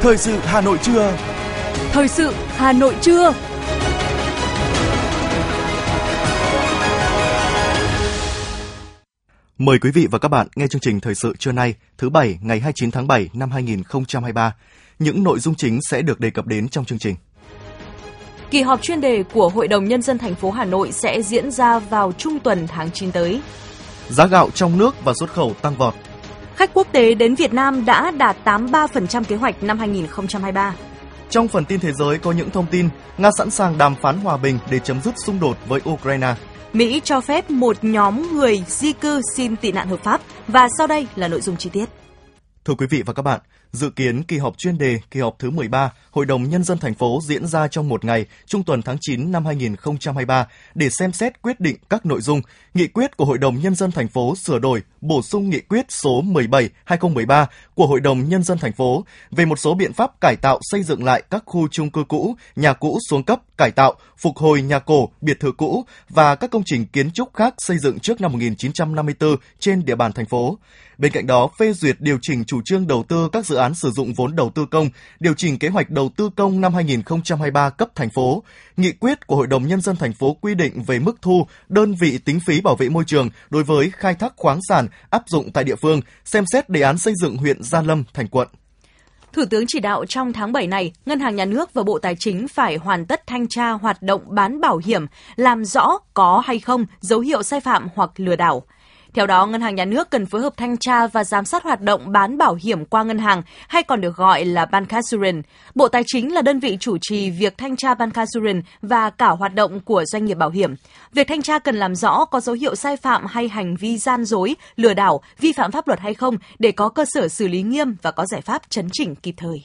Thời sự Hà Nội trưa. Thời sự Hà Nội trưa. Mời quý vị và các bạn nghe chương trình Thời sự trưa nay, thứ Bảy, ngày 29 tháng 7 năm 2023. Những nội dung chính sẽ được đề cập đến trong chương trình. Kỳ họp chuyên đề của Hội đồng Nhân dân thành phố Hà Nội sẽ diễn ra vào trung tuần tháng 9 tới. Giá gạo trong nước và xuất khẩu tăng vọt. Khách quốc tế đến Việt Nam đã đạt 83% kế hoạch năm 2023. Trong phần tin thế giới có những thông tin, Nga sẵn sàng đàm phán hòa bình để chấm dứt xung đột với Ukraine. Mỹ cho phép một nhóm người di cư xin tị nạn hợp pháp và sau đây là nội dung chi tiết. Thưa quý vị và các bạn, dự kiến kỳ họp chuyên đề kỳ họp thứ 13 Hội đồng Nhân dân thành phố diễn ra trong một ngày, trung tuần tháng 9 năm 2023 để xem xét quyết định các nội dung, nghị quyết của Hội đồng Nhân dân thành phố sửa đổi, bổ sung nghị quyết số 17-2013 của Hội đồng Nhân dân thành phố về một số biện pháp cải tạo xây dựng lại các khu chung cư cũ, nhà cũ xuống cấp, cải tạo, phục hồi nhà cổ, biệt thự cũ và các công trình kiến trúc khác xây dựng trước năm 1954 trên địa bàn thành phố. Bên cạnh đó, phê duyệt điều chỉnh chủ trương đầu tư các dự án sử dụng vốn đầu tư công, điều chỉnh kế hoạch đầu tư công năm 2023 cấp thành phố. Nghị quyết của Hội đồng Nhân dân thành phố quy định về mức thu, đơn vị tính phí bảo vệ môi trường đối với khai thác khoáng sản áp dụng tại địa phương, xem xét đề án xây dựng huyện Gia Lâm thành quận. Thủ tướng chỉ đạo trong tháng 7 này, Ngân hàng Nhà nước và Bộ Tài chính phải hoàn tất thanh tra hoạt động bán bảo hiểm, làm rõ có hay không dấu hiệu sai phạm hoặc lừa đảo. Theo đó, Ngân hàng Nhà nước cần phối hợp thanh tra và giám sát hoạt động bán bảo hiểm qua ngân hàng, hay còn được gọi là Bancassurance. Bộ Tài chính là đơn vị chủ trì việc thanh tra Bancassurance và cả hoạt động của doanh nghiệp bảo hiểm. Việc thanh tra cần làm rõ có dấu hiệu sai phạm hay hành vi gian dối, lừa đảo, vi phạm pháp luật hay không để có cơ sở xử lý nghiêm và có giải pháp chấn chỉnh kịp thời.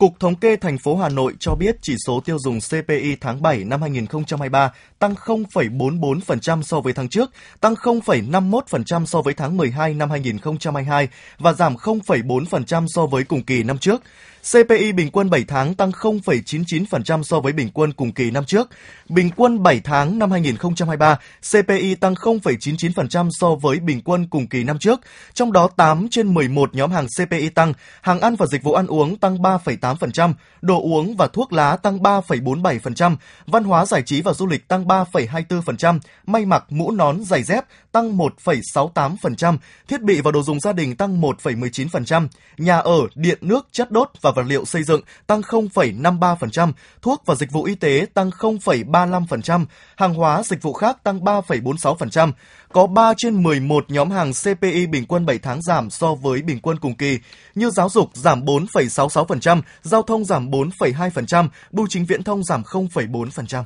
Cục Thống kê thành phố Hà Nội cho biết chỉ số tiêu dùng CPI tháng 7 năm 2023 tăng 0,44% so với tháng trước, tăng 0,51% so với tháng 12 năm 2022 và giảm 0,4% so với cùng kỳ năm trước. CPI bình quân 7 tháng tăng 0,99% so với bình quân cùng kỳ năm trước. Bình quân 7 tháng năm 2023, CPI tăng 0,99% so với bình quân cùng kỳ năm trước. Trong đó 8 trên 11 nhóm hàng CPI tăng, hàng ăn và dịch vụ ăn uống tăng 3,8%, đồ uống và thuốc lá tăng 3,47%, văn hóa giải trí và du lịch tăng 3,24%, may mặc, mũ nón, giày dép tăng 1,68%, thiết bị và đồ dùng gia đình tăng 1,19%, nhà ở, điện nước, chất đốt và vật liệu xây dựng tăng 0,53%, thuốc và dịch vụ y tế tăng 0,35%, hàng hóa dịch vụ khác tăng 3,46%. Có 3 trên 11 nhóm hàng CPI bình quân 7 tháng giảm so với bình quân cùng kỳ, như giáo dục giảm 4,66%, giao thông giảm 4,2%, bưu chính viễn thông giảm 0,4%.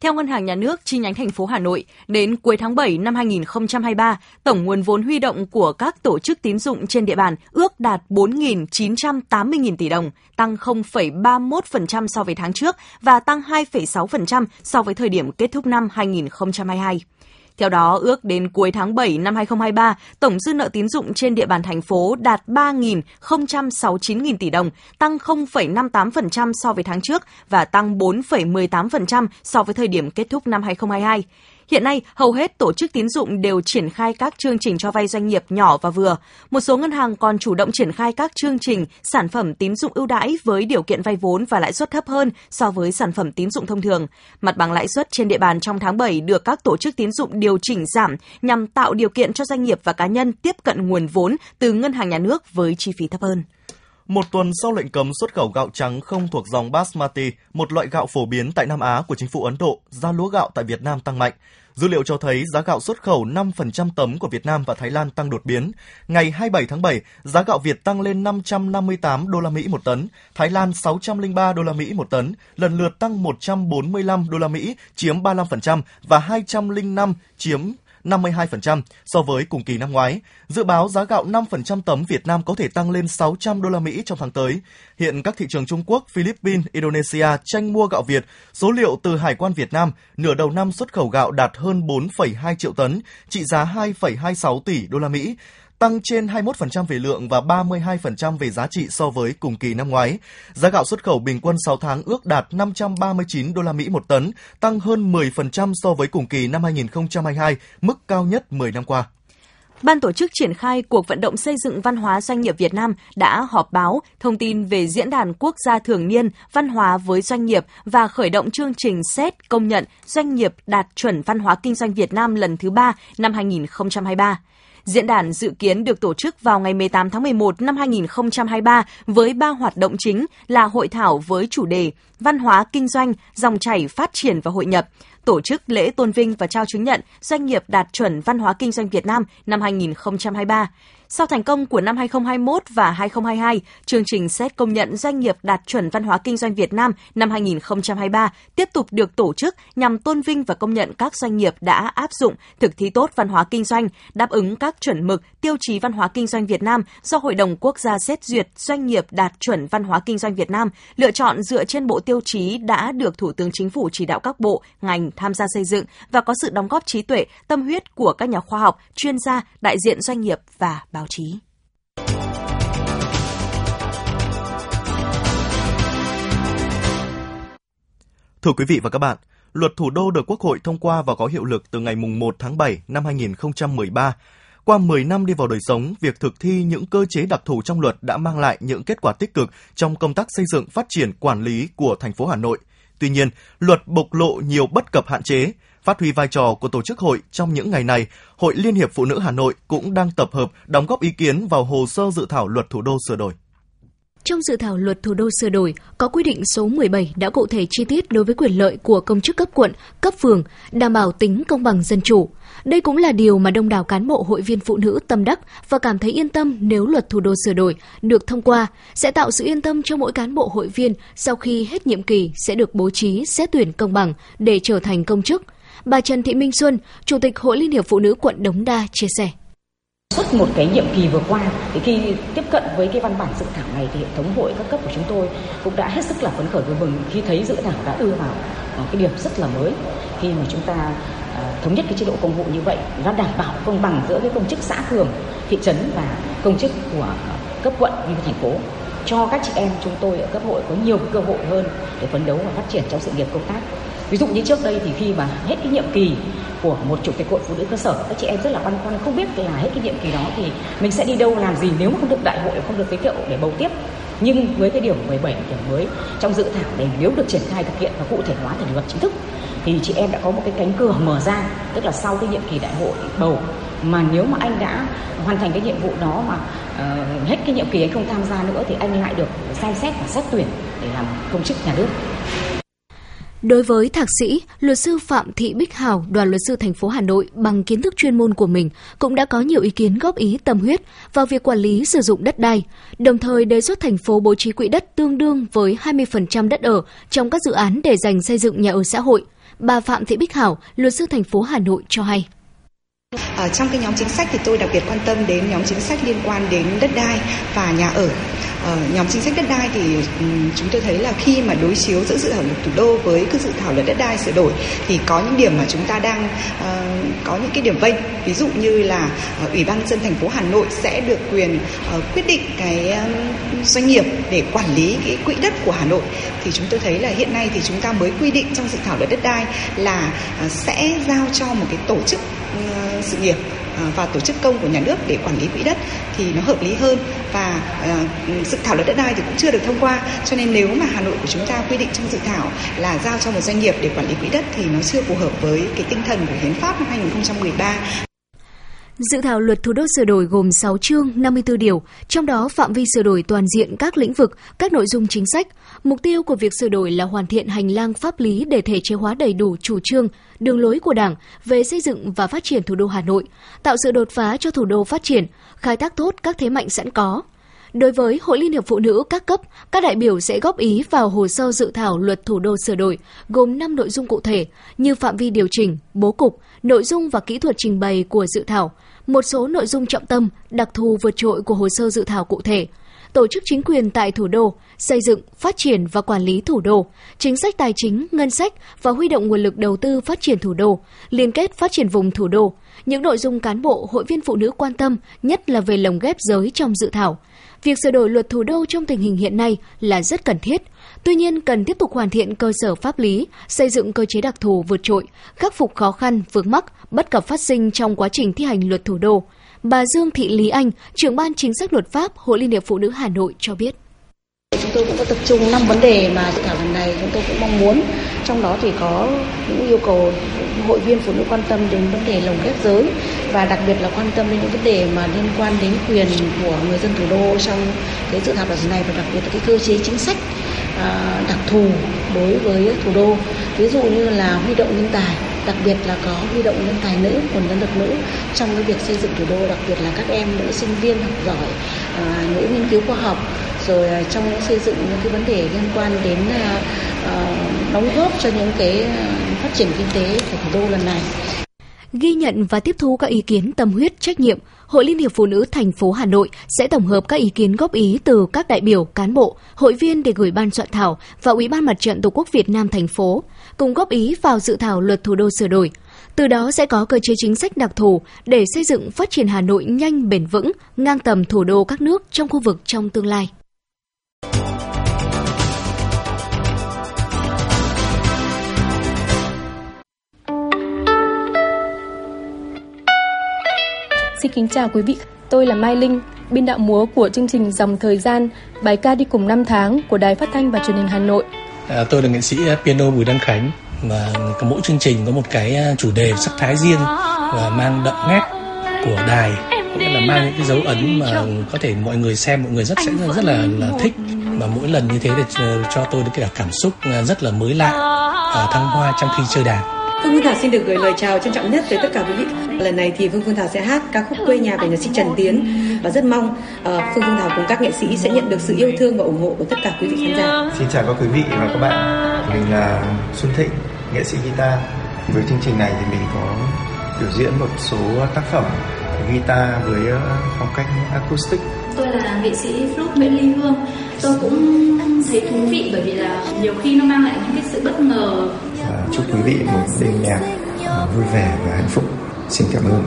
Theo Ngân hàng Nhà nước chi nhánh thành phố Hà Nội, đến cuối tháng 7 năm 2023, tổng nguồn vốn huy động của các tổ chức tín dụng trên địa bàn ước đạt 4.980.000 tỷ đồng, tăng 0,31% so với tháng trước và tăng 2,6% so với thời điểm kết thúc năm 2022. Theo đó, ước đến cuối tháng 7 năm 2023, tổng dư nợ tín dụng trên địa bàn thành phố đạt 3.069.000 tỷ đồng, tăng 0,58% so với tháng trước và tăng 4,18% so với thời điểm kết thúc năm 2022. Hiện nay, hầu hết tổ chức tín dụng đều triển khai các chương trình cho vay doanh nghiệp nhỏ và vừa. Một số ngân hàng còn chủ động triển khai các chương trình, sản phẩm tín dụng ưu đãi với điều kiện vay vốn và lãi suất thấp hơn so với sản phẩm tín dụng thông thường. Mặt bằng lãi suất trên địa bàn trong tháng 7 được các tổ chức tín dụng điều chỉnh giảm nhằm tạo điều kiện cho doanh nghiệp và cá nhân tiếp cận nguồn vốn từ ngân hàng nhà nước với chi phí thấp hơn. Một tuần sau lệnh cấm xuất khẩu gạo trắng không thuộc dòng Basmati, một loại gạo phổ biến tại Nam Á của chính phủ Ấn Độ, giá lúa gạo tại Việt Nam tăng mạnh. Dữ liệu cho thấy giá gạo xuất khẩu 5% tấm của Việt Nam và Thái Lan tăng đột biến. Ngày 27 tháng 7, giá gạo Việt tăng lên 558 đô la Mỹ một tấn, Thái Lan 603 đô la Mỹ một tấn, lần lượt tăng 145 đô la Mỹ chiếm 35% và 205 chiếm 52% so với cùng kỳ năm ngoái. Dự báo giá gạo 5% tấm Việt Nam có thể tăng lên 600 đô la Mỹ trong tháng tới. Hiện các thị trường Trung Quốc, Philippines, Indonesia tranh mua gạo Việt. Số liệu từ Hải quan Việt Nam, nửa đầu năm xuất khẩu gạo đạt hơn 4,2 triệu tấn, trị giá 2,26 tỷ đô la Mỹ tăng trên 21% về lượng và 32% về giá trị so với cùng kỳ năm ngoái. Giá gạo xuất khẩu bình quân 6 tháng ước đạt 539 đô la Mỹ một tấn, tăng hơn 10% so với cùng kỳ năm 2022, mức cao nhất 10 năm qua. Ban tổ chức triển khai cuộc vận động xây dựng văn hóa doanh nghiệp Việt Nam đã họp báo thông tin về diễn đàn quốc gia thường niên văn hóa với doanh nghiệp và khởi động chương trình xét công nhận doanh nghiệp đạt chuẩn văn hóa kinh doanh Việt Nam lần thứ ba năm 2023. Diễn đàn dự kiến được tổ chức vào ngày 18 tháng 11 năm 2023 với ba hoạt động chính là hội thảo với chủ đề Văn hóa kinh doanh, dòng chảy phát triển và hội nhập, tổ chức lễ tôn vinh và trao chứng nhận doanh nghiệp đạt chuẩn văn hóa kinh doanh Việt Nam năm 2023. Sau thành công của năm 2021 và 2022, chương trình xét công nhận doanh nghiệp đạt chuẩn văn hóa kinh doanh Việt Nam năm 2023 tiếp tục được tổ chức nhằm tôn vinh và công nhận các doanh nghiệp đã áp dụng thực thi tốt văn hóa kinh doanh, đáp ứng các chuẩn mực, tiêu chí văn hóa kinh doanh Việt Nam do Hội đồng Quốc gia xét duyệt doanh nghiệp đạt chuẩn văn hóa kinh doanh Việt Nam lựa chọn dựa trên bộ tiêu chí đã được Thủ tướng Chính phủ chỉ đạo các bộ, ngành tham gia xây dựng và có sự đóng góp trí tuệ, tâm huyết của các nhà khoa học, chuyên gia, đại diện doanh nghiệp và báo chí. Thưa quý vị và các bạn, Luật Thủ đô được Quốc hội thông qua và có hiệu lực từ ngày 1 tháng 7 năm 2013. Qua 10 năm đi vào đời sống, việc thực thi những cơ chế đặc thù trong luật đã mang lại những kết quả tích cực trong công tác xây dựng phát triển quản lý của thành phố Hà Nội. Tuy nhiên, luật bộc lộ nhiều bất cập hạn chế, Phát huy vai trò của tổ chức hội trong những ngày này, Hội Liên hiệp Phụ nữ Hà Nội cũng đang tập hợp đóng góp ý kiến vào hồ sơ dự thảo luật thủ đô sửa đổi. Trong dự thảo luật thủ đô sửa đổi, có quy định số 17 đã cụ thể chi tiết đối với quyền lợi của công chức cấp quận, cấp phường, đảm bảo tính công bằng dân chủ. Đây cũng là điều mà đông đảo cán bộ hội viên phụ nữ tâm đắc và cảm thấy yên tâm nếu luật thủ đô sửa đổi được thông qua, sẽ tạo sự yên tâm cho mỗi cán bộ hội viên sau khi hết nhiệm kỳ sẽ được bố trí xét tuyển công bằng để trở thành công chức – Bà Trần Thị Minh Xuân, Chủ tịch Hội Liên hiệp Phụ nữ quận Đống Đa chia sẻ. Suốt một cái nhiệm kỳ vừa qua, thì khi tiếp cận với cái văn bản dự thảo này thì hệ thống hội các cấp của chúng tôi cũng đã hết sức là phấn khởi vui mừng khi thấy dự thảo đã đưa vào cái điểm rất là mới. Khi mà chúng ta à, thống nhất cái chế độ công vụ như vậy nó đảm bảo công bằng giữa cái công chức xã phường thị trấn và công chức của cấp quận như thành phố. Cho các chị em chúng tôi ở cấp hội có nhiều cơ hội hơn để phấn đấu và phát triển trong sự nghiệp công tác ví dụ như trước đây thì khi mà hết cái nhiệm kỳ của một chủ tịch hội phụ nữ cơ sở các chị em rất là băn khoăn không biết là hết cái nhiệm kỳ đó thì mình sẽ đi đâu làm gì nếu mà không được đại hội không được giới thiệu để bầu tiếp. Nhưng với cái điều 17 điểm mới trong dự thảo này nếu được triển khai thực hiện và cụ thể hóa thành luật chính thức thì chị em đã có một cái cánh cửa mở ra tức là sau cái nhiệm kỳ đại hội bầu. Mà nếu mà anh đã hoàn thành cái nhiệm vụ đó mà uh, hết cái nhiệm kỳ anh không tham gia nữa thì anh lại được xem xét và xét tuyển để làm công chức nhà nước. Đối với thạc sĩ, luật sư Phạm Thị Bích Hảo, đoàn luật sư thành phố Hà Nội bằng kiến thức chuyên môn của mình cũng đã có nhiều ý kiến góp ý tâm huyết vào việc quản lý sử dụng đất đai, đồng thời đề xuất thành phố bố trí quỹ đất tương đương với 20% đất ở trong các dự án để dành xây dựng nhà ở xã hội. Bà Phạm Thị Bích Hảo, luật sư thành phố Hà Nội cho hay. Ở trong cái nhóm chính sách thì tôi đặc biệt quan tâm đến nhóm chính sách liên quan đến đất đai và nhà ở. Ờ, nhóm chính sách đất đai thì chúng tôi thấy là khi mà đối chiếu giữa dự thảo luật thủ đô với cái dự thảo luật đất đai sửa đổi thì có những điểm mà chúng ta đang uh, có những cái điểm vênh. Ví dụ như là uh, ủy ban dân thành phố Hà Nội sẽ được quyền uh, quyết định cái um, doanh nghiệp để quản lý cái quỹ đất của Hà Nội. Thì chúng tôi thấy là hiện nay thì chúng ta mới quy định trong dự thảo luật đất đai là uh, sẽ giao cho một cái tổ chức uh, sự nghiệp. À, và tổ chức công của nhà nước để quản lý quỹ đất thì nó hợp lý hơn. Và à, dự thảo luật đất đai thì cũng chưa được thông qua. Cho nên nếu mà Hà Nội của chúng ta quy định trong dự thảo là giao cho một doanh nghiệp để quản lý quỹ đất thì nó chưa phù hợp với cái tinh thần của hiến pháp năm 2013 Dự thảo luật thủ đô sửa đổi gồm 6 chương 54 điều, trong đó phạm vi sửa đổi toàn diện các lĩnh vực, các nội dung chính sách. Mục tiêu của việc sửa đổi là hoàn thiện hành lang pháp lý để thể chế hóa đầy đủ chủ trương, đường lối của Đảng về xây dựng và phát triển thủ đô Hà Nội, tạo sự đột phá cho thủ đô phát triển, khai thác tốt các thế mạnh sẵn có. Đối với Hội Liên hiệp Phụ nữ các cấp, các đại biểu sẽ góp ý vào hồ sơ dự thảo luật thủ đô sửa đổi, gồm 5 nội dung cụ thể như phạm vi điều chỉnh, bố cục, nội dung và kỹ thuật trình bày của dự thảo, một số nội dung trọng tâm, đặc thù vượt trội của hồ sơ dự thảo cụ thể, tổ chức chính quyền tại thủ đô, xây dựng, phát triển và quản lý thủ đô, chính sách tài chính, ngân sách và huy động nguồn lực đầu tư phát triển thủ đô, liên kết phát triển vùng thủ đô. Những nội dung cán bộ, hội viên phụ nữ quan tâm nhất là về lồng ghép giới trong dự thảo. Việc sửa đổi luật thủ đô trong tình hình hiện nay là rất cần thiết. Tuy nhiên, cần tiếp tục hoàn thiện cơ sở pháp lý, xây dựng cơ chế đặc thù vượt trội, khắc phục khó khăn, vướng mắc, bất cập phát sinh trong quá trình thi hành luật thủ đô. Bà Dương Thị Lý Anh, trưởng ban chính sách luật pháp Hội Liên hiệp Phụ nữ Hà Nội cho biết. Chúng tôi cũng có tập trung 5 vấn đề mà dự thảo lần này chúng tôi cũng mong muốn. Trong đó thì có những yêu cầu hội viên phụ nữ quan tâm đến vấn đề lồng ghép giới và đặc biệt là quan tâm đến những vấn đề mà liên quan đến quyền của người dân thủ đô trong cái dự thảo luật này và đặc biệt là cái cơ chế chính sách À, đặc thù đối với thủ đô. Ví dụ như là huy động nhân tài, đặc biệt là có huy động nhân tài nữ, nguồn nhân lực nữ trong cái việc xây dựng thủ đô, đặc biệt là các em nữ sinh viên học giỏi, à, nữ nghiên cứu khoa học rồi trong những xây dựng những cái vấn đề liên quan đến à, đóng góp cho những cái phát triển kinh tế của thủ đô lần này. Ghi nhận và tiếp thu các ý kiến tâm huyết trách nhiệm, Hội Liên hiệp Phụ nữ thành phố Hà Nội sẽ tổng hợp các ý kiến góp ý từ các đại biểu, cán bộ, hội viên để gửi ban soạn thảo và Ủy ban Mặt trận Tổ quốc Việt Nam thành phố, cùng góp ý vào dự thảo luật thủ đô sửa đổi. Từ đó sẽ có cơ chế chính sách đặc thù để xây dựng phát triển Hà Nội nhanh bền vững, ngang tầm thủ đô các nước trong khu vực trong tương lai. Xin kính chào quý vị, tôi là Mai Linh, biên đạo múa của chương trình Dòng Thời Gian, bài ca đi cùng năm tháng của Đài Phát Thanh và Truyền hình Hà Nội. À, tôi là nghệ sĩ à, piano Bùi Đăng Khánh và mỗi chương trình có một cái à, chủ đề sắc thái riêng và mang đậm nét của đài nghĩa là mang những cái dấu ấn mà có thể mọi người xem mọi người rất sẽ rất là là thích. Và mỗi lần như thế thì à, cho tôi được cái cảm xúc rất là mới lạ và thăng hoa trong khi chơi đàn. Phương Phương Thảo xin được gửi lời chào trân trọng nhất tới tất cả quý vị. Lần này thì Phương Phương Thảo sẽ hát ca khúc quê nhà của nhạc sĩ Trần Tiến và rất mong uh, Phương Phương Thảo cùng các nghệ sĩ sẽ nhận được sự yêu thương và ủng hộ của tất cả quý vị khán giả. Xin chào các quý vị và các bạn. Mình là Xuân Thịnh, nghệ sĩ guitar. Với chương trình này thì mình có biểu diễn một số tác phẩm guitar với ờ, phong cách acoustic. Tôi là nghệ sĩ flute Nguyễn Ly Hương. Tôi cũng thấy thú vị bởi vì là nhiều khi nó mang lại những cái sự bất ngờ và chúc quý vị một đêm nhạc vui vẻ và hạnh phúc. Xin cảm ơn.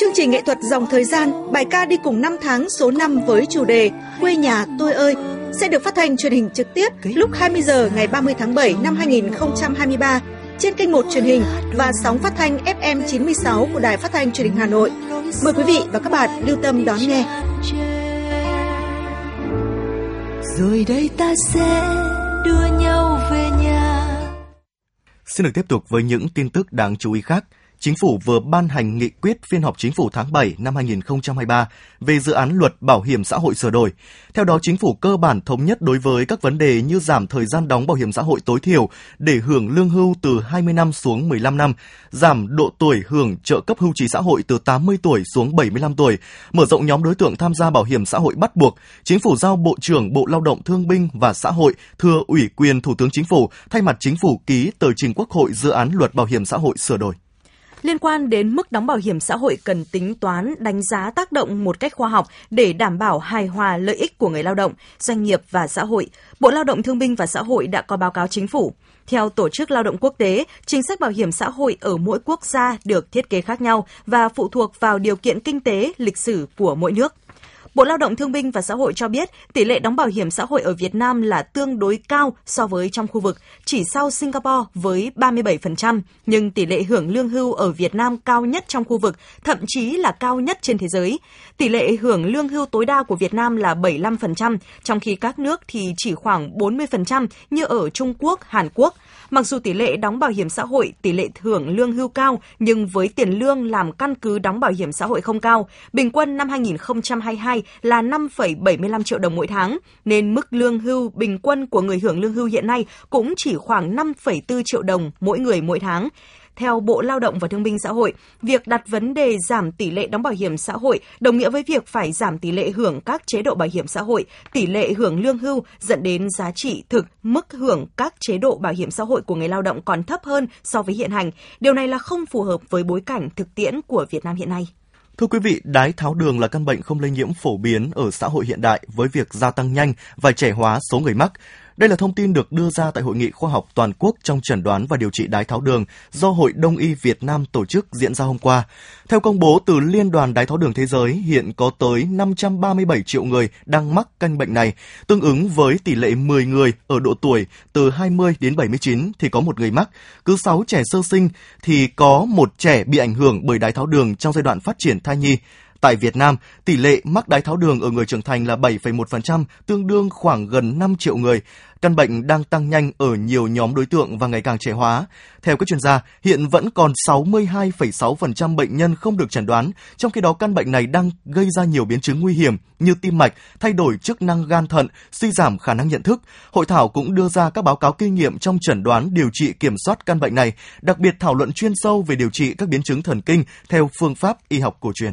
Chương trình nghệ thuật dòng thời gian, bài ca đi cùng năm tháng số 5 với chủ đề Quê nhà tôi ơi sẽ được phát thanh truyền hình trực tiếp lúc 20 giờ ngày 30 tháng 7 năm 2023 trên kênh 1 truyền hình và sóng phát thanh FM 96 của Đài Phát thanh Truyền hình Hà Nội. Mời quý vị và các bạn lưu tâm đón nghe. Rồi đây ta sẽ đưa nhau về nhà Xin được tiếp tục với những tin tức đáng chú ý khác. Chính phủ vừa ban hành nghị quyết phiên họp chính phủ tháng 7 năm 2023 về dự án luật bảo hiểm xã hội sửa đổi. Theo đó, chính phủ cơ bản thống nhất đối với các vấn đề như giảm thời gian đóng bảo hiểm xã hội tối thiểu để hưởng lương hưu từ 20 năm xuống 15 năm, giảm độ tuổi hưởng trợ cấp hưu trí xã hội từ 80 tuổi xuống 75 tuổi, mở rộng nhóm đối tượng tham gia bảo hiểm xã hội bắt buộc. Chính phủ giao Bộ trưởng Bộ Lao động Thương binh và Xã hội thừa ủy quyền Thủ tướng Chính phủ thay mặt chính phủ ký tờ trình Quốc hội dự án luật bảo hiểm xã hội sửa đổi. Liên quan đến mức đóng bảo hiểm xã hội cần tính toán, đánh giá tác động một cách khoa học để đảm bảo hài hòa lợi ích của người lao động, doanh nghiệp và xã hội. Bộ Lao động Thương binh và Xã hội đã có báo cáo chính phủ. Theo Tổ chức Lao động Quốc tế, chính sách bảo hiểm xã hội ở mỗi quốc gia được thiết kế khác nhau và phụ thuộc vào điều kiện kinh tế, lịch sử của mỗi nước. Bộ Lao động Thương binh và Xã hội cho biết tỷ lệ đóng bảo hiểm xã hội ở Việt Nam là tương đối cao so với trong khu vực, chỉ sau Singapore với 37%, nhưng tỷ lệ hưởng lương hưu ở Việt Nam cao nhất trong khu vực, thậm chí là cao nhất trên thế giới. Tỷ lệ hưởng lương hưu tối đa của Việt Nam là 75%, trong khi các nước thì chỉ khoảng 40% như ở Trung Quốc, Hàn Quốc. Mặc dù tỷ lệ đóng bảo hiểm xã hội, tỷ lệ hưởng lương hưu cao, nhưng với tiền lương làm căn cứ đóng bảo hiểm xã hội không cao, bình quân năm 2022 là 5,75 triệu đồng mỗi tháng, nên mức lương hưu bình quân của người hưởng lương hưu hiện nay cũng chỉ khoảng 5,4 triệu đồng mỗi người mỗi tháng. Theo Bộ Lao động và Thương binh Xã hội, việc đặt vấn đề giảm tỷ lệ đóng bảo hiểm xã hội đồng nghĩa với việc phải giảm tỷ lệ hưởng các chế độ bảo hiểm xã hội, tỷ lệ hưởng lương hưu dẫn đến giá trị thực mức hưởng các chế độ bảo hiểm xã hội của người lao động còn thấp hơn so với hiện hành. Điều này là không phù hợp với bối cảnh thực tiễn của Việt Nam hiện nay. Thưa quý vị, đái tháo đường là căn bệnh không lây nhiễm phổ biến ở xã hội hiện đại với việc gia tăng nhanh và trẻ hóa số người mắc. Đây là thông tin được đưa ra tại hội nghị khoa học toàn quốc trong chẩn đoán và điều trị đái tháo đường do Hội Đông y Việt Nam tổ chức diễn ra hôm qua. Theo công bố từ Liên đoàn Đái tháo đường Thế giới, hiện có tới 537 triệu người đang mắc căn bệnh này, tương ứng với tỷ lệ 10 người ở độ tuổi từ 20 đến 79 thì có một người mắc, cứ 6 trẻ sơ sinh thì có một trẻ bị ảnh hưởng bởi đái tháo đường trong giai đoạn phát triển thai nhi. Tại Việt Nam, tỷ lệ mắc đái tháo đường ở người trưởng thành là 7,1%, tương đương khoảng gần 5 triệu người. Căn bệnh đang tăng nhanh ở nhiều nhóm đối tượng và ngày càng trẻ hóa. Theo các chuyên gia, hiện vẫn còn 62,6% bệnh nhân không được chẩn đoán, trong khi đó căn bệnh này đang gây ra nhiều biến chứng nguy hiểm như tim mạch, thay đổi chức năng gan thận, suy giảm khả năng nhận thức. Hội thảo cũng đưa ra các báo cáo kinh nghiệm trong chẩn đoán điều trị kiểm soát căn bệnh này, đặc biệt thảo luận chuyên sâu về điều trị các biến chứng thần kinh theo phương pháp y học cổ truyền.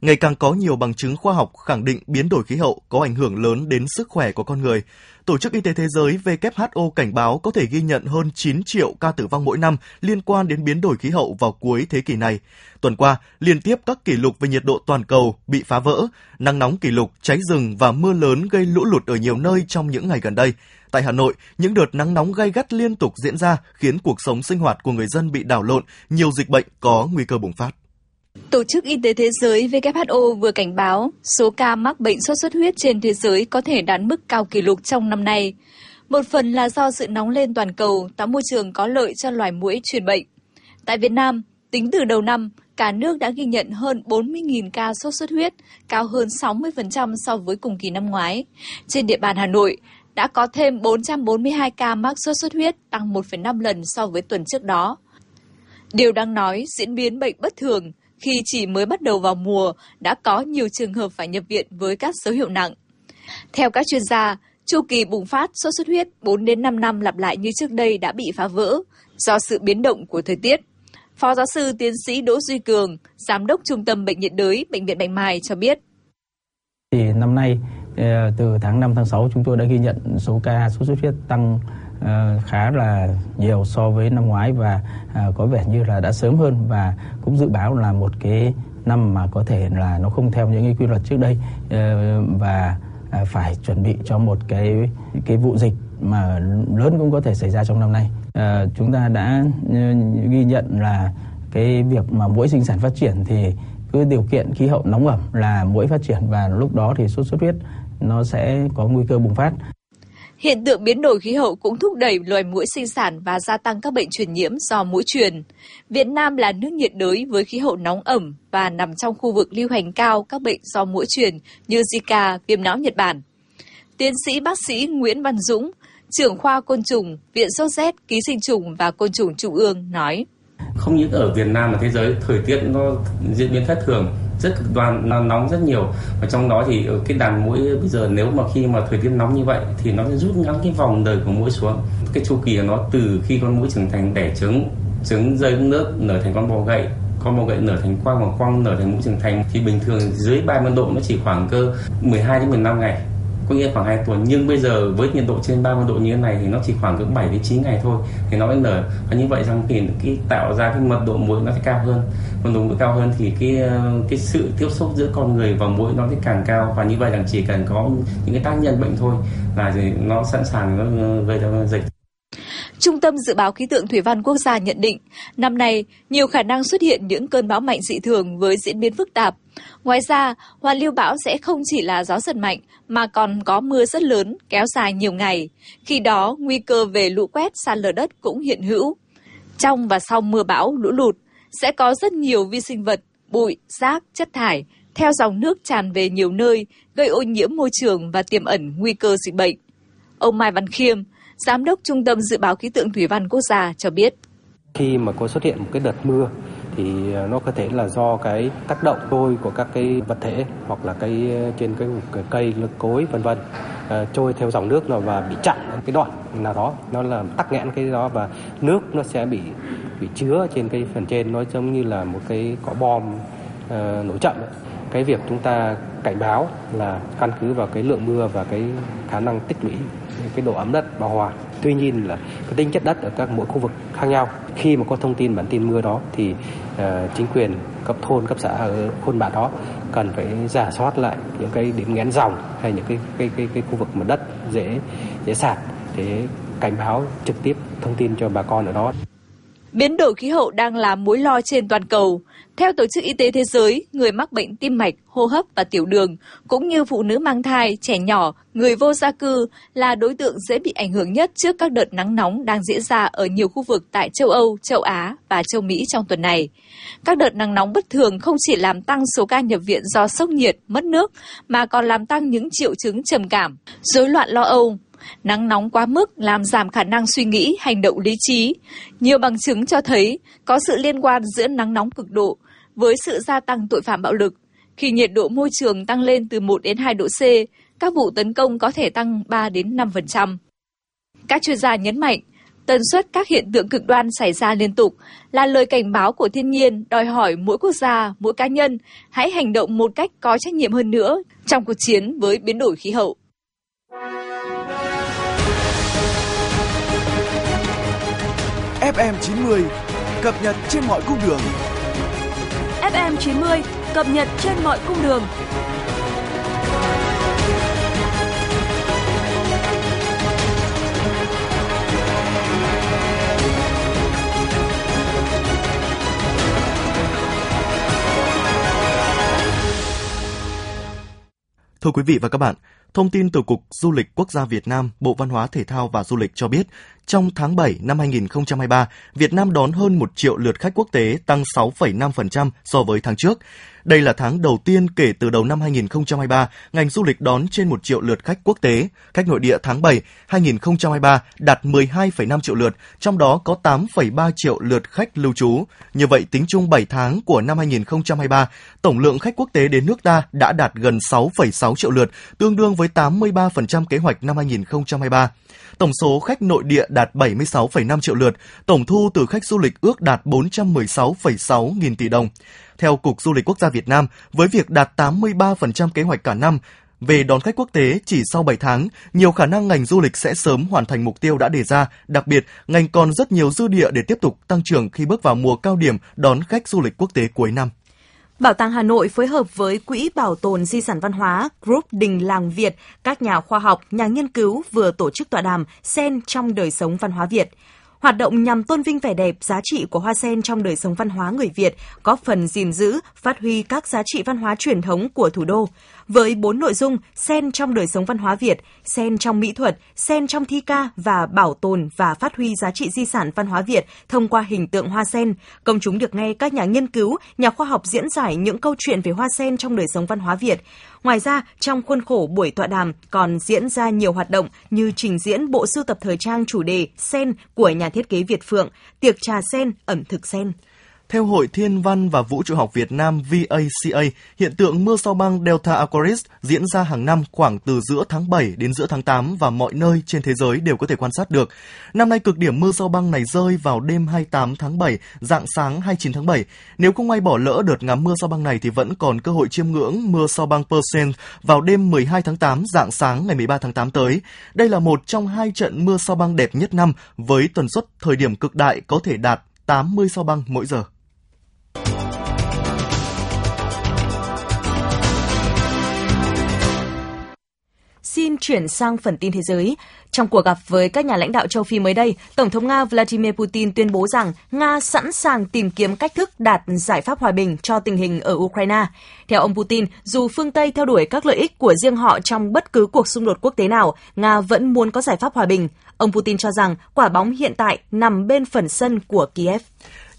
ngày càng có nhiều bằng chứng khoa học khẳng định biến đổi khí hậu có ảnh hưởng lớn đến sức khỏe của con người. Tổ chức Y tế Thế giới WHO cảnh báo có thể ghi nhận hơn 9 triệu ca tử vong mỗi năm liên quan đến biến đổi khí hậu vào cuối thế kỷ này. Tuần qua, liên tiếp các kỷ lục về nhiệt độ toàn cầu bị phá vỡ, nắng nóng kỷ lục, cháy rừng và mưa lớn gây lũ lụt ở nhiều nơi trong những ngày gần đây. Tại Hà Nội, những đợt nắng nóng gay gắt liên tục diễn ra khiến cuộc sống sinh hoạt của người dân bị đảo lộn, nhiều dịch bệnh có nguy cơ bùng phát. Tổ chức Y tế Thế giới WHO vừa cảnh báo số ca mắc bệnh sốt xuất huyết trên thế giới có thể đạt mức cao kỷ lục trong năm nay. Một phần là do sự nóng lên toàn cầu tạo môi trường có lợi cho loài muỗi truyền bệnh. Tại Việt Nam, tính từ đầu năm, cả nước đã ghi nhận hơn 40.000 ca sốt xuất huyết, cao hơn 60% so với cùng kỳ năm ngoái. Trên địa bàn Hà Nội, đã có thêm 442 ca mắc sốt xuất huyết, tăng 1,5 lần so với tuần trước đó. Điều đáng nói, diễn biến bệnh bất thường, khi chỉ mới bắt đầu vào mùa đã có nhiều trường hợp phải nhập viện với các dấu hiệu nặng. Theo các chuyên gia, chu kỳ bùng phát sốt xuất huyết 4 đến 5 năm lặp lại như trước đây đã bị phá vỡ do sự biến động của thời tiết. Phó giáo sư tiến sĩ Đỗ Duy Cường, giám đốc Trung tâm Bệnh nhiệt đới Bệnh viện Bạch Mai cho biết. Thì năm nay Ờ, từ tháng 5 tháng 6 chúng tôi đã ghi nhận số ca sốt xuất huyết tăng ờ, khá là nhiều so với năm ngoái và ờ, có vẻ như là đã sớm hơn và cũng dự báo là một cái năm mà có thể là nó không theo những cái quy luật trước đây và phải chuẩn bị cho một cái cái vụ dịch mà lớn cũng có thể xảy ra trong năm nay. chúng ta đã ghi nhận là cái việc mà muỗi sinh sản phát triển thì cứ điều kiện khí hậu nóng ẩm là muỗi phát triển và lúc đó thì sốt xuất huyết nó sẽ có nguy cơ bùng phát. Hiện tượng biến đổi khí hậu cũng thúc đẩy loài muỗi sinh sản và gia tăng các bệnh truyền nhiễm do muỗi truyền. Việt Nam là nước nhiệt đới với khí hậu nóng ẩm và nằm trong khu vực lưu hành cao các bệnh do muỗi truyền như Zika, viêm não Nhật Bản. Tiến sĩ bác sĩ Nguyễn Văn Dũng, trưởng khoa côn trùng, Viện Sốt Z, Ký sinh trùng và Côn trùng Trung ương nói. Không những ở Việt Nam mà thế giới, thời tiết nó diễn biến thất thường, rất cực đoan, nó nóng rất nhiều. Và trong đó thì ờ, cái đàn mũi bây giờ nếu mà khi mà thời tiết nóng như vậy thì nó sẽ rút ngắn cái vòng đời của mũi xuống. Cái chu kỳ của nó từ khi con mũi trưởng thành đẻ trứng trứng rơi nước, nở thành con bò gậy, con bò gậy nở thành quang và quang nở thành mũi trưởng thành, thì bình thường dưới 30 độ nó chỉ khoảng cơ 12 đến 15 ngày có nghĩa khoảng 2 tuần. Nhưng bây giờ với nhiệt độ trên 30 độ như thế này thì nó chỉ khoảng cỡ 7 đến 9 ngày thôi. Thì nó mới nở. Và như vậy rằng thì cái tạo ra cái mật độ muối nó sẽ cao hơn. Mật độ muối cao hơn thì cái cái sự tiếp xúc giữa con người và muối nó sẽ càng cao. Và như vậy rằng chỉ cần có những cái tác nhân bệnh thôi là nó sẵn sàng nó gây ra dịch Trung tâm Dự báo Khí tượng Thủy văn Quốc gia nhận định, năm nay nhiều khả năng xuất hiện những cơn bão mạnh dị thường với diễn biến phức tạp. Ngoài ra, hoàn lưu bão sẽ không chỉ là gió giật mạnh mà còn có mưa rất lớn kéo dài nhiều ngày. Khi đó, nguy cơ về lũ quét, sạt lở đất cũng hiện hữu. Trong và sau mưa bão, lũ lụt sẽ có rất nhiều vi sinh vật, bụi, rác, chất thải theo dòng nước tràn về nhiều nơi, gây ô nhiễm môi trường và tiềm ẩn nguy cơ dịch bệnh. Ông Mai Văn Khiêm, Giám đốc Trung tâm Dự báo Khí tượng Thủy văn Quốc gia cho biết. Khi mà có xuất hiện một cái đợt mưa thì ờ, nó có thể là do cái tác động trôi của các cái vật thể hoặc là cây ờ, trên cái cây lực cối vân vân ờ, trôi theo dòng nước rồi và bị chặn cái đoạn nào đó. Nó là tắc nghẽn cái đó và nước nó sẽ bị bị chứa trên cái phần trên. Nó giống như là một cái quả bom uh, nổ chậm cái việc chúng ta cảnh báo là căn cứ vào cái lượng mưa và cái khả năng tích lũy cái độ ẩm đất bão hòa tuy nhiên là cái tính chất đất ở các mỗi khu vực khác nhau khi mà có thông tin bản tin mưa đó thì uh, chính quyền cấp thôn cấp xã ở thôn bản đó cần phải giả soát lại những cái điểm nghẽn dòng hay những cái cái cái cái khu vực mà đất dễ dễ sạt để cảnh báo trực tiếp thông tin cho bà con ở đó. Biến đổi khí hậu đang là mối lo trên toàn cầu. Theo Tổ chức Y tế Thế giới, người mắc bệnh tim mạch, hô hấp và tiểu đường, cũng như phụ nữ mang thai, trẻ nhỏ, người vô gia cư là đối tượng dễ bị ảnh hưởng nhất trước các đợt nắng nóng đang diễn ra ở nhiều khu vực tại châu Âu, châu Á và châu Mỹ trong tuần này. Các đợt nắng nóng bất thường không chỉ làm tăng số ca nhập viện do sốc nhiệt, mất nước, mà còn làm tăng những triệu chứng trầm cảm, rối loạn lo âu, Nắng nóng quá mức làm giảm khả năng suy nghĩ, hành động lý trí. Nhiều bằng chứng cho thấy có sự liên quan giữa nắng nóng cực độ với sự gia tăng tội phạm bạo lực. Khi nhiệt độ môi trường tăng lên từ 1 đến 2 độ C, các vụ tấn công có thể tăng 3 đến 5%. Các chuyên gia nhấn mạnh, tần suất các hiện tượng cực đoan xảy ra liên tục là lời cảnh báo của thiên nhiên đòi hỏi mỗi quốc gia, mỗi cá nhân hãy hành động một cách có trách nhiệm hơn nữa trong cuộc chiến với biến đổi khí hậu. FM 90 cập nhật trên mọi cung đường. FM 90 cập nhật trên mọi cung đường. Thưa quý vị và các bạn, thông tin từ Cục Du lịch Quốc gia Việt Nam, Bộ Văn hóa Thể thao và Du lịch cho biết, trong tháng 7 năm 2023, Việt Nam đón hơn 1 triệu lượt khách quốc tế, tăng 6,5% so với tháng trước. Đây là tháng đầu tiên kể từ đầu năm 2023, ngành du lịch đón trên 1 triệu lượt khách quốc tế. Khách nội địa tháng 7 2023 đạt 12,5 triệu lượt, trong đó có 8,3 triệu lượt khách lưu trú. Như vậy, tính chung 7 tháng của năm 2023, tổng lượng khách quốc tế đến nước ta đã đạt gần 6,6 triệu lượt, tương đương với 83% kế hoạch năm 2023. Tổng số khách nội địa đạt 76,5 triệu lượt, tổng thu từ khách du lịch ước đạt 416,6 nghìn tỷ đồng. Theo Cục Du lịch Quốc gia Việt Nam, với việc đạt 83% kế hoạch cả năm, về đón khách quốc tế chỉ sau 7 tháng, nhiều khả năng ngành du lịch sẽ sớm hoàn thành mục tiêu đã đề ra. Đặc biệt, ngành còn rất nhiều dư địa để tiếp tục tăng trưởng khi bước vào mùa cao điểm đón khách du lịch quốc tế cuối năm. Bảo tàng Hà Nội phối hợp với Quỹ Bảo tồn Di sản Văn hóa Group Đình Làng Việt, các nhà khoa học, nhà nghiên cứu vừa tổ chức tọa đàm Sen trong đời sống văn hóa Việt. Hoạt động nhằm tôn vinh vẻ đẹp, giá trị của hoa sen trong đời sống văn hóa người Việt, góp phần gìn giữ, phát huy các giá trị văn hóa truyền thống của thủ đô. Với bốn nội dung sen trong đời sống văn hóa Việt, sen trong mỹ thuật, sen trong thi ca và bảo tồn và phát huy giá trị di sản văn hóa Việt thông qua hình tượng hoa sen, công chúng được nghe các nhà nghiên cứu, nhà khoa học diễn giải những câu chuyện về hoa sen trong đời sống văn hóa Việt. Ngoài ra, trong khuôn khổ buổi tọa đàm còn diễn ra nhiều hoạt động như trình diễn bộ sưu tập thời trang chủ đề Sen của nhà thiết kế Việt Phượng, tiệc trà sen, ẩm thực sen. Theo Hội Thiên văn và Vũ trụ học Việt Nam VACA, hiện tượng mưa sao băng Delta Aquarius diễn ra hàng năm khoảng từ giữa tháng 7 đến giữa tháng 8 và mọi nơi trên thế giới đều có thể quan sát được. Năm nay cực điểm mưa sao băng này rơi vào đêm 28 tháng 7, dạng sáng 29 tháng 7. Nếu không may bỏ lỡ đợt ngắm mưa sao băng này thì vẫn còn cơ hội chiêm ngưỡng mưa sao băng Perseus vào đêm 12 tháng 8, dạng sáng ngày 13 tháng 8 tới. Đây là một trong hai trận mưa sao băng đẹp nhất năm với tần suất thời điểm cực đại có thể đạt 80 sao băng mỗi giờ. Xin chuyển sang phần tin thế giới. Trong cuộc gặp với các nhà lãnh đạo châu Phi mới đây, Tổng thống Nga Vladimir Putin tuyên bố rằng Nga sẵn sàng tìm kiếm cách thức đạt giải pháp hòa bình cho tình hình ở Ukraine. Theo ông Putin, dù phương Tây theo đuổi các lợi ích của riêng họ trong bất cứ cuộc xung đột quốc tế nào, Nga vẫn muốn có giải pháp hòa bình. Ông Putin cho rằng quả bóng hiện tại nằm bên phần sân của Kiev.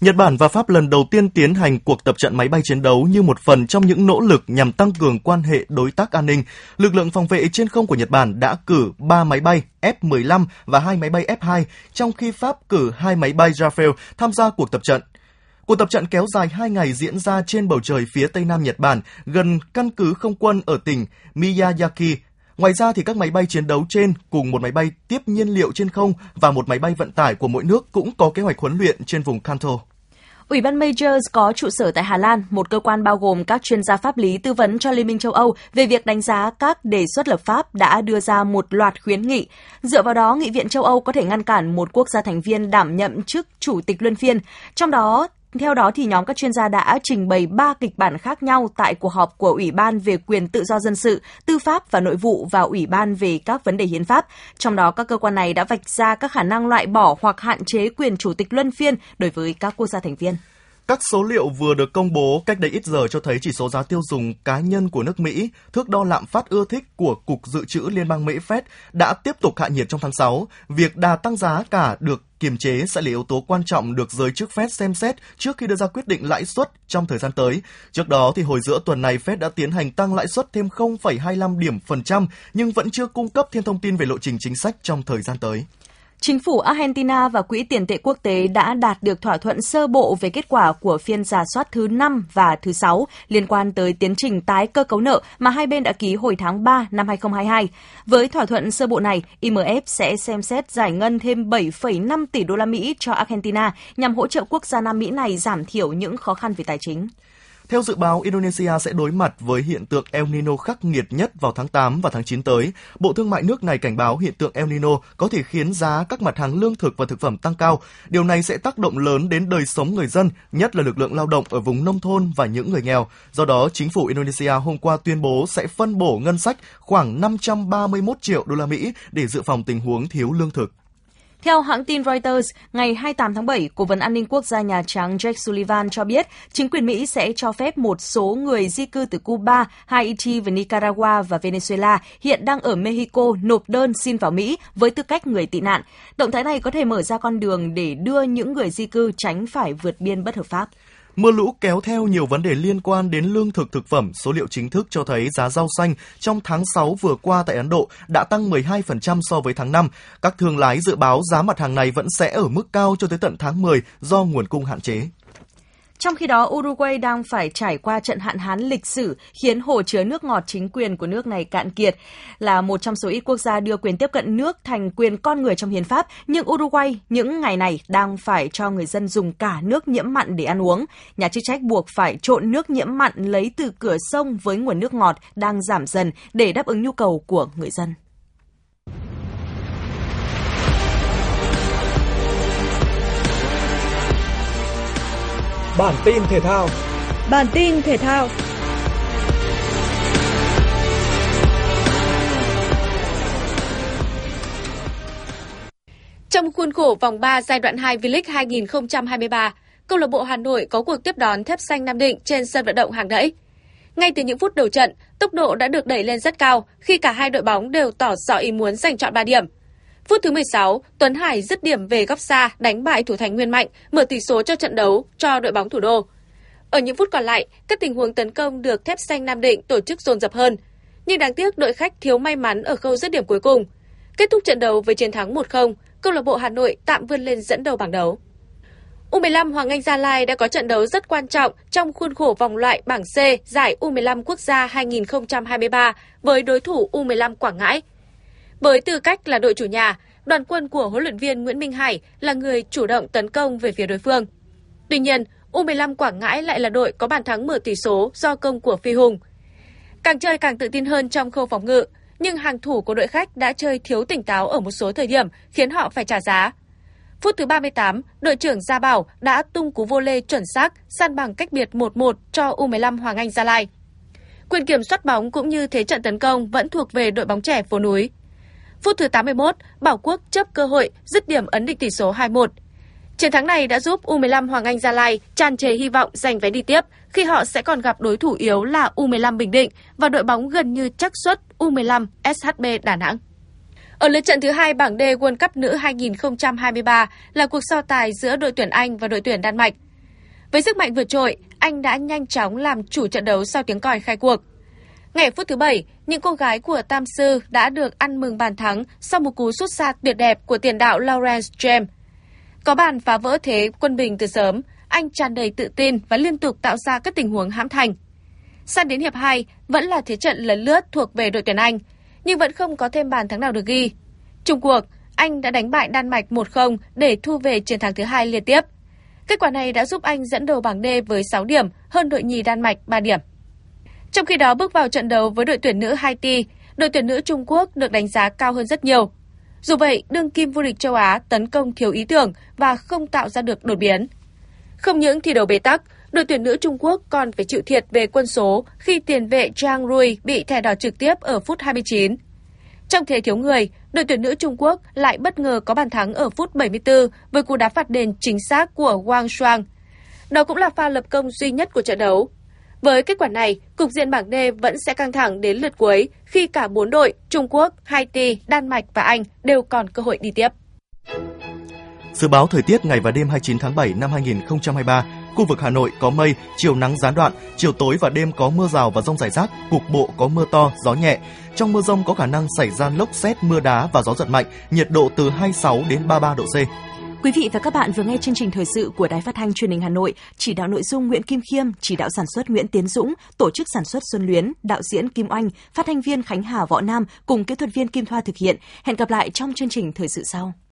Nhật Bản và Pháp lần đầu tiên tiến hành cuộc tập trận máy bay chiến đấu như một phần trong những nỗ lực nhằm tăng cường quan hệ đối tác an ninh. Lực lượng phòng vệ trên không của Nhật Bản đã cử 3 máy bay F-15 và 2 máy bay F-2, trong khi Pháp cử 2 máy bay Rafale tham gia cuộc tập trận. Cuộc tập trận kéo dài 2 ngày diễn ra trên bầu trời phía tây nam Nhật Bản, gần căn cứ không quân ở tỉnh Miyazaki, Ngoài ra thì các máy bay chiến đấu trên cùng một máy bay tiếp nhiên liệu trên không và một máy bay vận tải của mỗi nước cũng có kế hoạch huấn luyện trên vùng Kanto. Ủy ban Majors có trụ sở tại Hà Lan, một cơ quan bao gồm các chuyên gia pháp lý tư vấn cho Liên minh châu Âu về việc đánh giá các đề xuất lập pháp đã đưa ra một loạt khuyến nghị. Dựa vào đó, Nghị viện châu Âu có thể ngăn cản một quốc gia thành viên đảm nhậm chức chủ tịch luân phiên, trong đó theo đó thì nhóm các chuyên gia đã trình bày ba kịch bản khác nhau tại cuộc họp của Ủy ban về quyền tự do dân sự, tư pháp và nội vụ và Ủy ban về các vấn đề hiến pháp. Trong đó các cơ quan này đã vạch ra các khả năng loại bỏ hoặc hạn chế quyền chủ tịch luân phiên đối với các quốc gia thành viên. Các số liệu vừa được công bố cách đây ít giờ cho thấy chỉ số giá tiêu dùng cá nhân của nước Mỹ, thước đo lạm phát ưa thích của Cục Dự trữ Liên bang Mỹ Fed đã tiếp tục hạ nhiệt trong tháng 6. Việc đà tăng giá cả được kiềm chế sẽ là yếu tố quan trọng được giới chức Fed xem xét trước khi đưa ra quyết định lãi suất trong thời gian tới. Trước đó thì hồi giữa tuần này Fed đã tiến hành tăng lãi suất thêm 0,25 điểm phần trăm nhưng vẫn chưa cung cấp thêm thông tin về lộ trình chính sách trong thời gian tới. Chính phủ Argentina và Quỹ tiền tệ quốc tế đã đạt được thỏa thuận sơ bộ về kết quả của phiên giả soát thứ 5 và thứ 6 liên quan tới tiến trình tái cơ cấu nợ mà hai bên đã ký hồi tháng 3 năm 2022. Với thỏa thuận sơ bộ này, IMF sẽ xem xét giải ngân thêm 7,5 tỷ đô la Mỹ cho Argentina nhằm hỗ trợ quốc gia Nam Mỹ này giảm thiểu những khó khăn về tài chính. Theo dự báo, Indonesia sẽ đối mặt với hiện tượng El Nino khắc nghiệt nhất vào tháng 8 và tháng 9 tới. Bộ Thương mại nước này cảnh báo hiện tượng El Nino có thể khiến giá các mặt hàng lương thực và thực phẩm tăng cao. Điều này sẽ tác động lớn đến đời sống người dân, nhất là lực lượng lao động ở vùng nông thôn và những người nghèo. Do đó, chính phủ Indonesia hôm qua tuyên bố sẽ phân bổ ngân sách khoảng 531 triệu đô la Mỹ để dự phòng tình huống thiếu lương thực. Theo hãng tin Reuters, ngày 28 tháng 7, Cố vấn an ninh quốc gia Nhà Trắng Jake Sullivan cho biết chính quyền Mỹ sẽ cho phép một số người di cư từ Cuba, Haiti và Nicaragua và Venezuela hiện đang ở Mexico nộp đơn xin vào Mỹ với tư cách người tị nạn. Động thái này có thể mở ra con đường để đưa những người di cư tránh phải vượt biên bất hợp pháp. Mưa lũ kéo theo nhiều vấn đề liên quan đến lương thực thực phẩm. Số liệu chính thức cho thấy giá rau xanh trong tháng 6 vừa qua tại Ấn Độ đã tăng 12% so với tháng 5. Các thương lái dự báo giá mặt hàng này vẫn sẽ ở mức cao cho tới tận tháng 10 do nguồn cung hạn chế. Trong khi đó, Uruguay đang phải trải qua trận hạn hán lịch sử khiến hồ chứa nước ngọt chính quyền của nước này cạn kiệt. Là một trong số ít quốc gia đưa quyền tiếp cận nước thành quyền con người trong hiến pháp, nhưng Uruguay những ngày này đang phải cho người dân dùng cả nước nhiễm mặn để ăn uống. Nhà chức trách buộc phải trộn nước nhiễm mặn lấy từ cửa sông với nguồn nước ngọt đang giảm dần để đáp ứng nhu cầu của người dân. Bản tin thể thao. Bản tin thể thao. Trong khuôn khổ vòng 3 giai đoạn 2 V-League 2023, câu lạc bộ Hà Nội có cuộc tiếp đón Thép Xanh Nam Định trên sân vận động Hàng Đẫy. Ngay từ những phút đầu trận, tốc độ đã được đẩy lên rất cao khi cả hai đội bóng đều tỏ rõ ý muốn giành chọn 3 điểm – Phút thứ 16, Tuấn Hải dứt điểm về góc xa đánh bại thủ thành Nguyên Mạnh, mở tỷ số cho trận đấu cho đội bóng thủ đô. Ở những phút còn lại, các tình huống tấn công được Thép Xanh Nam Định tổ chức dồn dập hơn. Nhưng đáng tiếc đội khách thiếu may mắn ở khâu dứt điểm cuối cùng. Kết thúc trận đấu với chiến thắng 1-0, câu lạc bộ Hà Nội tạm vươn lên dẫn đầu bảng đấu. U15 Hoàng Anh Gia Lai đã có trận đấu rất quan trọng trong khuôn khổ vòng loại bảng C giải U15 quốc gia 2023 với đối thủ U15 Quảng Ngãi – với tư cách là đội chủ nhà, đoàn quân của huấn luyện viên Nguyễn Minh Hải là người chủ động tấn công về phía đối phương. Tuy nhiên, U15 Quảng Ngãi lại là đội có bàn thắng mở tỷ số do công của Phi Hùng. Càng chơi càng tự tin hơn trong khâu phòng ngự, nhưng hàng thủ của đội khách đã chơi thiếu tỉnh táo ở một số thời điểm khiến họ phải trả giá. Phút thứ 38, đội trưởng Gia Bảo đã tung cú vô lê chuẩn xác san bằng cách biệt 1-1 cho U15 Hoàng Anh Gia Lai. Quyền kiểm soát bóng cũng như thế trận tấn công vẫn thuộc về đội bóng trẻ phố núi. Phút thứ 81, Bảo Quốc chấp cơ hội dứt điểm ấn định tỷ số 2-1. Chiến thắng này đã giúp U15 Hoàng Anh Gia Lai tràn trề hy vọng giành vé đi tiếp khi họ sẽ còn gặp đối thủ yếu là U15 Bình Định và đội bóng gần như chắc suất U15 SHB Đà Nẵng. Ở lượt trận thứ hai bảng D World Cup nữ 2023 là cuộc so tài giữa đội tuyển Anh và đội tuyển Đan Mạch. Với sức mạnh vượt trội, Anh đã nhanh chóng làm chủ trận đấu sau tiếng còi khai cuộc. Ngày phút thứ 7, những cô gái của Tam Sư đã được ăn mừng bàn thắng sau một cú sút xa tuyệt đẹp của tiền đạo Lawrence James. Có bàn phá vỡ thế quân bình từ sớm, anh tràn đầy tự tin và liên tục tạo ra các tình huống hãm thành. Sang đến hiệp 2, vẫn là thế trận lấn lướt thuộc về đội tuyển Anh. nhưng vẫn không có thêm bàn thắng nào được ghi. Trung cuộc, Anh đã đánh bại Đan Mạch 1-0 để thu về chiến thắng thứ hai liên tiếp. Kết quả này đã giúp Anh dẫn đầu bảng D với 6 điểm, hơn đội nhì Đan Mạch 3 điểm. Trong khi đó bước vào trận đấu với đội tuyển nữ Haiti, đội tuyển nữ Trung Quốc được đánh giá cao hơn rất nhiều. Dù vậy, đương kim vô địch châu Á tấn công thiếu ý tưởng và không tạo ra được đột biến. Không những thi đấu bế tắc, đội tuyển nữ Trung Quốc còn phải chịu thiệt về quân số khi tiền vệ Zhang Rui bị thẻ đỏ trực tiếp ở phút 29. Trong thế thiếu người, đội tuyển nữ Trung Quốc lại bất ngờ có bàn thắng ở phút 74 với cú đá phạt đền chính xác của Wang Shuang. Đó cũng là pha lập công duy nhất của trận đấu. Với kết quả này, cục diện bảng D vẫn sẽ căng thẳng đến lượt cuối khi cả bốn đội Trung Quốc, Haiti, Đan Mạch và Anh đều còn cơ hội đi tiếp. Dự báo thời tiết ngày và đêm 29 tháng 7 năm 2023, khu vực Hà Nội có mây, chiều nắng gián đoạn, chiều tối và đêm có mưa rào và rông rải rác, cục bộ có mưa to, gió nhẹ. Trong mưa rông có khả năng xảy ra lốc xét, mưa đá và gió giật mạnh, nhiệt độ từ 26 đến 33 độ C. Quý vị và các bạn vừa nghe chương trình thời sự của Đài Phát thanh Truyền hình Hà Nội, chỉ đạo nội dung Nguyễn Kim Khiêm, chỉ đạo sản xuất Nguyễn Tiến Dũng, tổ chức sản xuất Xuân Luyến, đạo diễn Kim Oanh, phát thanh viên Khánh Hà Võ Nam cùng kỹ thuật viên Kim Thoa thực hiện. Hẹn gặp lại trong chương trình thời sự sau.